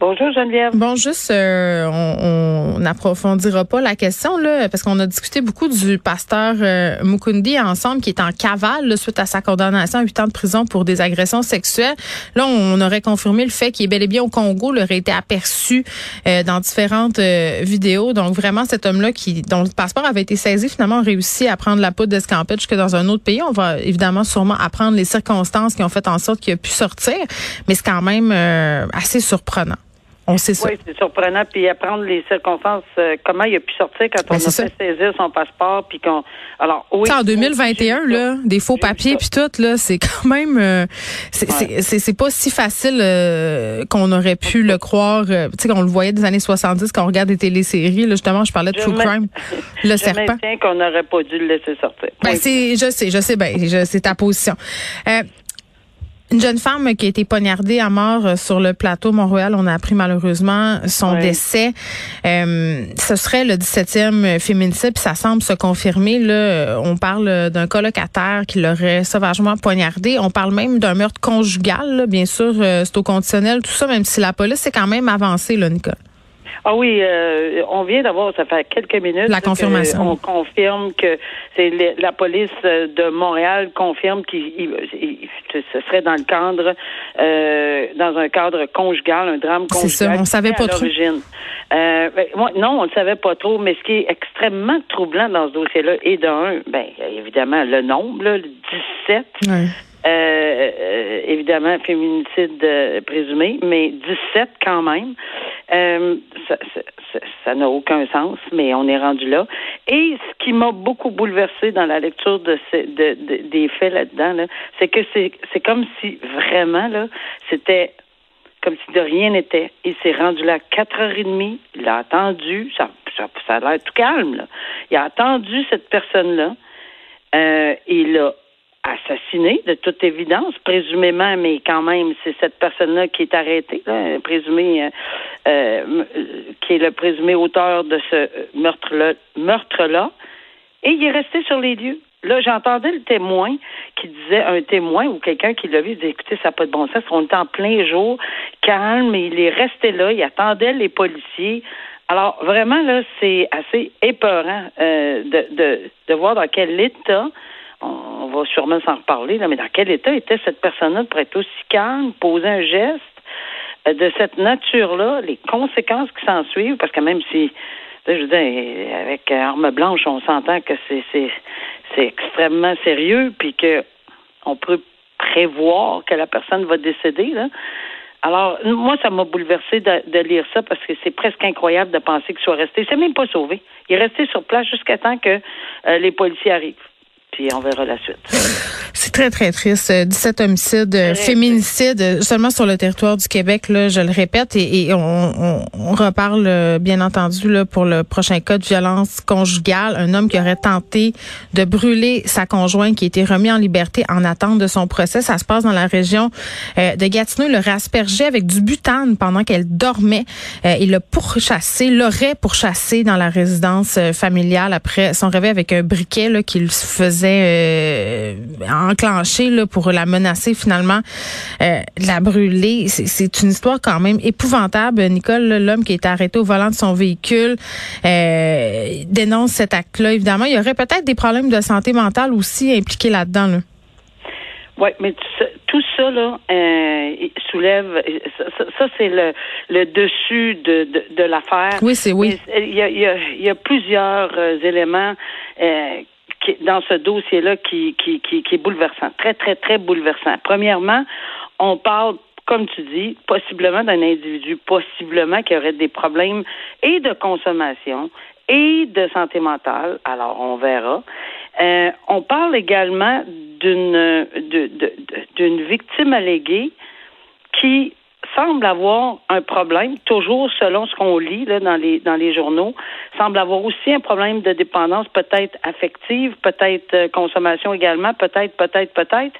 Bonjour, Geneviève. Bon, juste, euh, on on n'approfondira pas la question, là, parce qu'on a discuté beaucoup du pasteur euh, Mukundi ensemble, qui est en cavale là, suite à sa condamnation à huit ans de prison pour des agressions sexuelles. Là, on aurait confirmé le fait qu'il est bel et bien au Congo, il aurait été aperçu euh, dans différentes euh, vidéos. Donc, vraiment, cet homme-là, qui dont le passeport avait été saisi, finalement, a réussi à prendre la poudre d'escampette jusque dans un autre pays. On va évidemment sûrement apprendre les circonstances qui ont fait en sorte qu'il a pu sortir, mais c'est quand même euh, assez surprenant. On sait ça. Oui, c'est surprenant. Puis apprendre les circonstances, euh, comment il a pu sortir quand on Ben, a c'est fait saisir son passeport, puis qu'on. Alors, oui. Tu sais, en 2021, là, des faux papiers puis tout, là, c'est quand même, euh, c'est c'est- c'est c'est pas si facile euh, qu'on aurait pu le croire. euh, tu sais, qu'on le voyait des années 70 quand on regarde des téléséries. Là, justement, je parlais de Je True Crime, le Je serpent. maintiens qu'on n'aurait pas dû le laisser sortir. Ben, Oui. c'est, je sais, je sais, ben, je- c'est ta position. Une jeune femme qui a été poignardée à mort euh, sur le plateau Mont-Royal, on a appris malheureusement son Ouais. décès. Euh, ce serait le 17e féminicide, puis ça semble se confirmer. Là, Euh, on parle d'un colocataire qui l'aurait sauvagement poignardé. On parle même d'un meurtre conjugal. là. Bien sûr, c'est au conditionnel, tout ça, même si la police est quand même avancée, là, Nicole. Ah oui, euh, on vient d'avoir, ça fait quelques minutes. La confirmation. On confirme que c'est la police euh, de Montréal confirme qu'il il- il- ce serait dans le cadre, euh, dans un cadre conjugal, un drame C'est conjugal. ça, on savait pas trop. Euh, ben, moi, non, on ne savait pas trop, mais ce qui est extrêmement troublant dans ce dossier-là, et d'un, ben, évidemment, le nombre, là, le 17. Ouais. Euh, euh, évidemment, féminicide présumé, mais 17 quand même. Euh, ça n'a aucun sens, mais on est rendu là. Et ce qui m'a beaucoup bouleversé dans la lecture des faits là-dedans, là, c'est que c'est comme si vraiment là, c'était comme si de rien n'était. Il s'est rendu là à 4h30, il a attendu, ça, a l'air tout calme. Il a attendu cette personne-là, euh, il l'a assassiné, de toute évidence, présumément, mais quand même, c'est cette personne-là qui est arrêtée, là, présumé, euh, euh, qui est le présumé auteur de ce meurtre-là, meurtre-là, et il est resté sur les lieux. Là, j'entendais le témoin qui disait, un témoin ou quelqu'un qui l'a vu, il disait, écoutez, ça n'a pas de bon sens, on était en plein jour, calme, il est resté là, il attendait les policiers. Alors, vraiment, là, c'est assez épeurant euh, de voir dans quel état, on, va sûrement s'en reparler, là, mais dans quel état était cette personne-là pour être aussi calme, poser un geste? Euh, de cette nature-là, les conséquences qui s'en suivent, parce que même si, là, je veux dire, avec arme blanche, on s'entend que c'est extrêmement sérieux, puis que on peut prévoir que la personne va décéder, là. Alors, moi, ça m'a bouleversé de, de lire ça parce que c'est presque incroyable de penser qu'il soit resté. Il s'est même pas sauvé. Il est resté sur place jusqu'à temps que euh, les policiers arrivent. Puis on verra la suite. C'est très, très triste. Euh, 17 homicides, euh, Très féminicides euh, seulement sur le territoire du Québec, là, je le répète, et, et on, on, on reparle, euh, bien entendu, là, pour le prochain cas de violence conjugale. Un homme qui aurait tenté de brûler sa conjointe qui a été remis en liberté en attente de son procès. Ça se passe dans la région euh, de Gatineau. Il l'aurait aspergé avec du butane pendant qu'elle dormait. Euh, il l'a pourchassé, l'aurait pourchassé dans la résidence euh, familiale après son réveil avec un briquet qu'il faisait euh, enclencher là, pour la menacer finalement euh, de la brûler. C'est- une histoire quand même épouvantable. Nicole, l'homme qui est arrêté au volant de son véhicule, euh, dénonce cet acte-là. Évidemment, il y aurait peut-être des problèmes de santé mentale aussi impliqués là-dedans. Là. Oui, mais tout ça, là, euh, soulève. Ça, ça- ça, c'est le, le dessus de, de, de l'affaire. Oui, c'est oui. Il y a, il y a, il y a plusieurs éléments euh, qui, dans ce dossier-là qui, qui, qui, qui est bouleversant, très, très, très bouleversant. Premièrement, on parle, comme tu dis, possiblement d'un individu, possiblement qui aurait des problèmes et de consommation et de santé mentale. Alors, on verra. Euh, on parle également d'une d'une victime alléguée qui semble avoir un problème, toujours selon ce qu'on lit là, dans les dans les journaux, semble avoir aussi un problème de dépendance, peut-être affective, peut-être euh, consommation également, peut-être, peut-être, peut-être.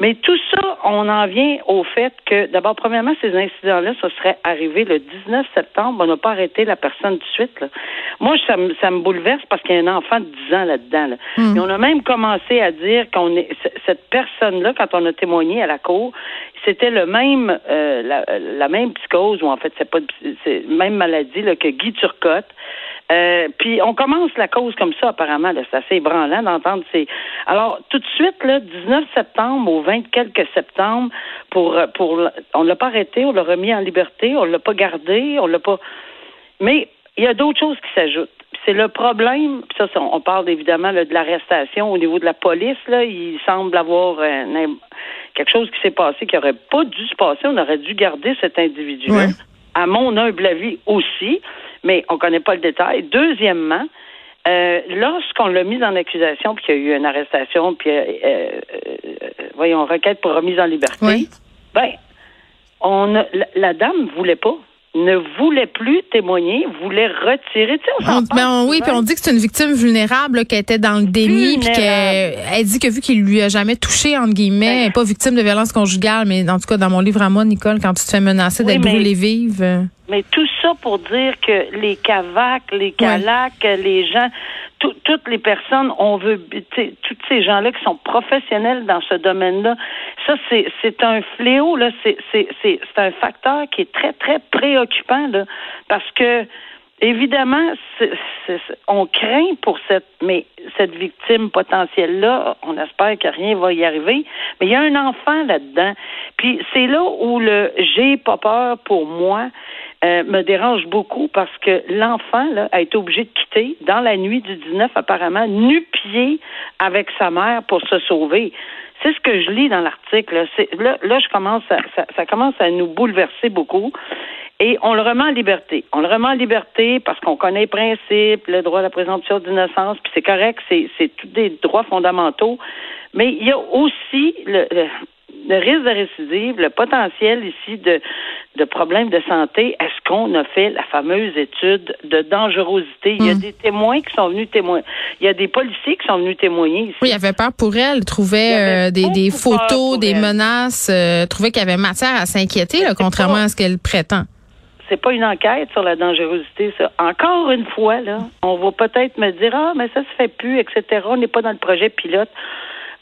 Mais tout ça, on en vient au fait que, d'abord, premièrement, ces incidents-là, ça serait arrivé le 19 septembre. On n'a pas arrêté la personne tout de suite. Là. Moi, ça me, ça me bouleverse parce qu'il y a un enfant de 10 ans là-dedans. Là. Hmm. Et on a même commencé à dire qu'on est cette personne-là, quand on a témoigné à la cour, c'était le même euh, la, la, même psychose ou en fait c'est pas c'est même maladie là, que Guy Turcotte. Euh, puis on commence la cause comme ça, apparemment. C'est assez ébranlant d'entendre ces. Alors, tout de suite, là, 19 septembre au 20 quelques septembre, pour pour on l'a pas arrêté, on l'a remis en liberté, on l'a pas gardé, on l'a pas. Mais il y a d'autres choses qui s'ajoutent. C'est le problème, ça, on parle évidemment là, de l'arrestation au niveau de la police. Là, il semble avoir quelque chose qui s'est passé qui aurait pas dû se passer. On aurait dû garder cet individu Ouais. À mon humble avis aussi, mais on connaît pas le détail. Deuxièmement, euh, lorsqu'on l'a mis en accusation, puis qu'il y a eu une arrestation, puis euh, euh, voyons, requête pour remise en liberté, Oui. ben, on a, la, la dame voulait pas ne voulait plus témoigner, voulait retirer. Tu sais, on s'en On- ben, on- oui, puis on dit que c'est une victime vulnérable qui était dans le déni, puis qu'elle elle dit que vu qu'il lui a jamais touché entre guillemets, elle est pas victime de violence conjugale, mais en tout cas dans mon livre à moi, Nicole, quand tu te fais menacer Oui, d'être brûlée vive. Mais tout ça pour dire que les CAVAC, les CALAC, les gens, tout- toutes les personnes, on veut, tous ces gens-là qui sont professionnels dans ce domaine-là, ça, c'est, c'est un fléau, là, c'est, c'est, c'est, c'est un facteur qui est très, très préoccupant, là, parce que, évidemment, on craint pour cette, mais cette victime potentielle-là, on espère que rien va y arriver, mais il y a un enfant là-dedans. Puis c'est là où le j'ai pas peur pour moi euh, me dérange beaucoup parce que l'enfant a été obligé de quitter dans la nuit du 19 apparemment nu-pied avec sa mère pour se sauver. C'est ce que je lis dans l'article. Là, là, je commence à, ça, ça commence à nous bouleverser beaucoup. Et on le remet en liberté. On le remet en liberté parce qu'on connaît les principes, le droit à la présomption d'innocence, puis c'est correct, c'est, c'est tous des droits fondamentaux. Mais il y a aussi le, le, le risque de récidive, le potentiel ici de, de problèmes de santé. Est-ce qu'on a fait la fameuse étude de dangerosité? Il y a Mm. des témoins qui sont venus témoigner. Il y a des policiers qui sont venus témoigner ici. Oui, il avait peur pour elle, trouvait euh, des, des photos, des elle. menaces, euh, trouvait qu'il y avait matière à s'inquiéter, contrairement pas- à ce qu'elle prétend. c'est pas une enquête sur la dangerosité, ça. Encore une fois, là, on va peut-être me dire Ah, mais ça se fait plus, etc. On n'est pas dans le projet pilote.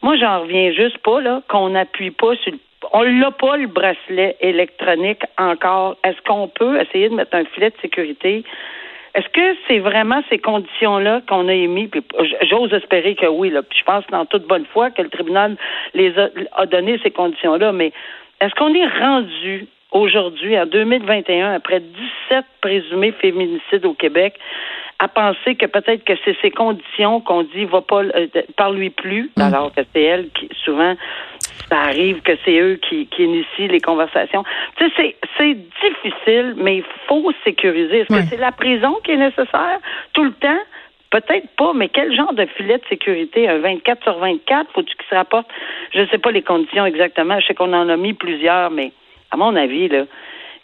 Moi, j'en reviens juste pas, là, qu'on n'appuie pas sur le. On l'a pas, le bracelet électronique encore. Est-ce qu'on peut essayer de mettre un filet de sécurité? Est-ce que c'est vraiment ces conditions-là qu'on a émis? Puis j- j'ose espérer que oui. Là. Puis je pense dans toute bonne foi que le tribunal les a, a donné ces conditions-là. Mais est-ce qu'on est rendu aujourd'hui, en 2021, après 17 présumés féminicides au Québec, à penser que peut-être que c'est ces conditions qu'on dit va pas euh, parle-lui plus, Mm. alors que c'est elle qui souvent ça arrive que c'est eux qui, qui initient les conversations. Tu sais, c'est, c'est difficile, mais il faut sécuriser. Est-ce que c'est la prison qui est nécessaire? Tout le temps? Peut-être pas, mais quel genre de filet de sécurité? Un 24 sur 24? Faut-tu qu'il se rapporte? Je ne sais pas les conditions exactement. Je sais qu'on en a mis plusieurs, mais à mon avis, là,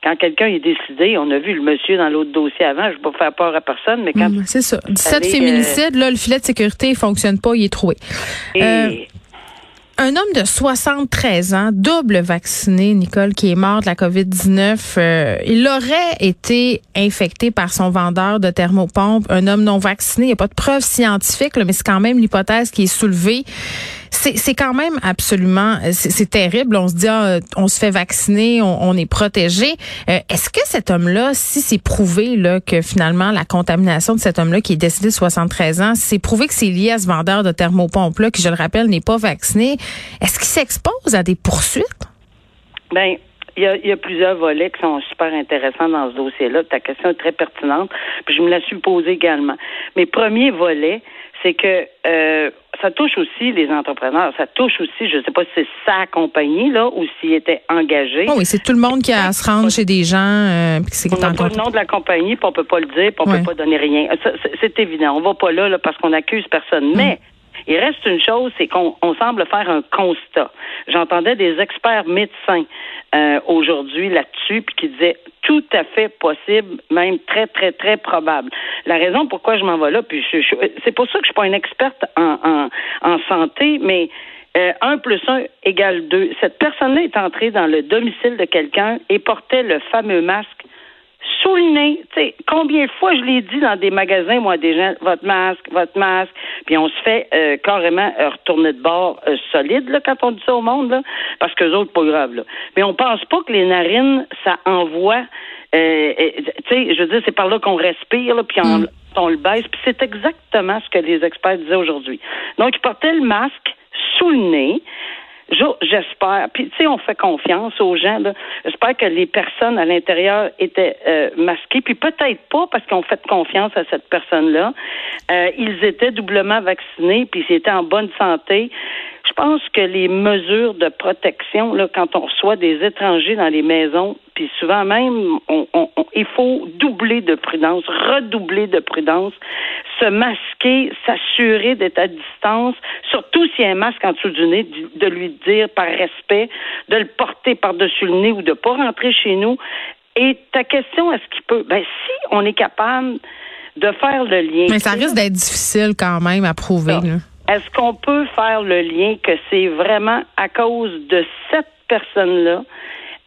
quand quelqu'un est décidé, on a vu le monsieur dans l'autre dossier avant, je ne veux pas faire peur à personne, mais quand Mm, c'est ça. 17 Allez, euh, féminicides, là, le filet de sécurité il fonctionne pas, il est troué. et- Euh, Un homme de 73 ans, double vacciné, Nicole, qui est mort de la COVID-19, euh, il aurait été infecté par son vendeur de thermopompe, un homme non vacciné. Il n'y a pas de preuve scientifique, là, mais c'est quand même l'hypothèse qui est soulevée. C'est quand même absolument, c'est c'est terrible. On se dit, ah, on se fait vacciner, on, est protégé. Euh, Est-ce que cet homme-là, si c'est prouvé là, que finalement la contamination de cet homme-là qui est décédé de 73 ans, si c'est prouvé que c'est lié à ce vendeur de thermopompe-là, qui, je le rappelle, n'est pas vacciné, est-ce qu'il s'expose à des poursuites? Ben, il y, a, il y a plusieurs volets qui sont super intéressants dans ce dossier-là. Ta question est très pertinente, puis je me la suis posée également. Mais premier volet, c'est que euh, ça touche aussi les entrepreneurs. Ça touche aussi, je ne sais pas si c'est sa compagnie là ou s'il était engagé. Oh oui, c'est tout le monde qui a à se rendre chez des gens, euh, c'est On n'a pas le nom de la compagnie, puis on peut pas le dire, puis on Ouais. peut pas donner rien. C'est- évident. On va pas là, là parce qu'on accuse personne. Mm. Il reste une chose, c'est qu'on semble faire un constat. J'entendais des experts médecins euh, aujourd'hui là-dessus, puis qui disaient tout à fait possible, même très, très, très probable. La raison pourquoi je m'en vais là, puis c'est pour ça que je suis pas une experte en, en, en santé, mais euh, 1 plus 1 égale 2. Cette personne-là est entrée dans le domicile de quelqu'un et portait le fameux masque sous le nez. sais, combien de fois je l'ai dit dans des magasins, moi, des gens, votre masque, votre masque, puis on se fait euh, carrément retourner de bord euh, solide là, quand on dit ça au monde, là, parce que les autres, pas grave. Là. Mais on pense pas que les narines, ça envoie. Euh, tu sais, je veux dire, c'est par là qu'on respire, puis on, mm. on le baisse. Puis c'est exactement ce que les experts disaient aujourd'hui. Donc, ils portaient le masque sous le nez. J'espère. Puis, tu sais, on fait confiance aux gens. J'espère que les personnes à l'intérieur étaient euh, masquées. Puis peut-être pas parce qu'on fait confiance à cette personne-là. Euh, ils étaient doublement vaccinés, puis ils étaient en bonne santé. Je pense que les mesures de protection, là, quand on reçoit des étrangers dans les maisons, puis souvent même, on, on, il faut doubler de prudence, redoubler de prudence, se masquer, s'assurer d'être à distance, surtout s'il y a un masque en dessous du nez, de lui dire par respect, de le porter par-dessus le nez ou de pas rentrer chez nous. Et ta question, est-ce qu'il peut? Ben, si on est capable de faire le lien. Mais ça risque d'être difficile quand même à prouver. Est-ce qu'on peut faire le lien que c'est vraiment à cause de cette personne-là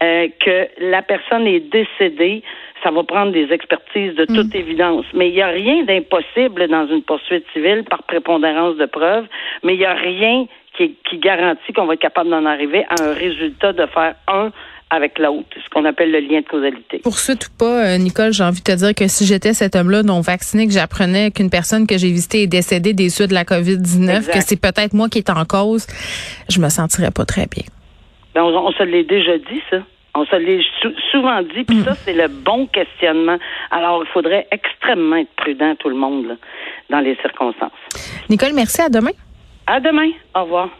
euh, que la personne est décédée? Ça va prendre des expertises de toute mm. évidence. Mais il n'y a rien d'impossible dans une poursuite civile par prépondérance de preuves, mais il n'y a rien qui, qui garantit qu'on va être capable d'en arriver à un résultat de faire un avec l'autre, ce qu'on appelle le lien de causalité. Poursuite ou pas, euh, Nicole, j'ai envie de te dire que si j'étais cet homme-là non vacciné, que j'apprenais qu'une personne que j'ai visitée est décédée des suites de la COVID-19, que c'est peut-être moi qui est en cause, je me sentirais pas très bien. Ben, on, se l'est déjà dit, ça. On se l'est souvent dit, puis ça, c'est le bon questionnement. Alors, il faudrait extrêmement être prudent, tout le monde, dans les circonstances. Nicole, merci. À demain. À demain. Au revoir.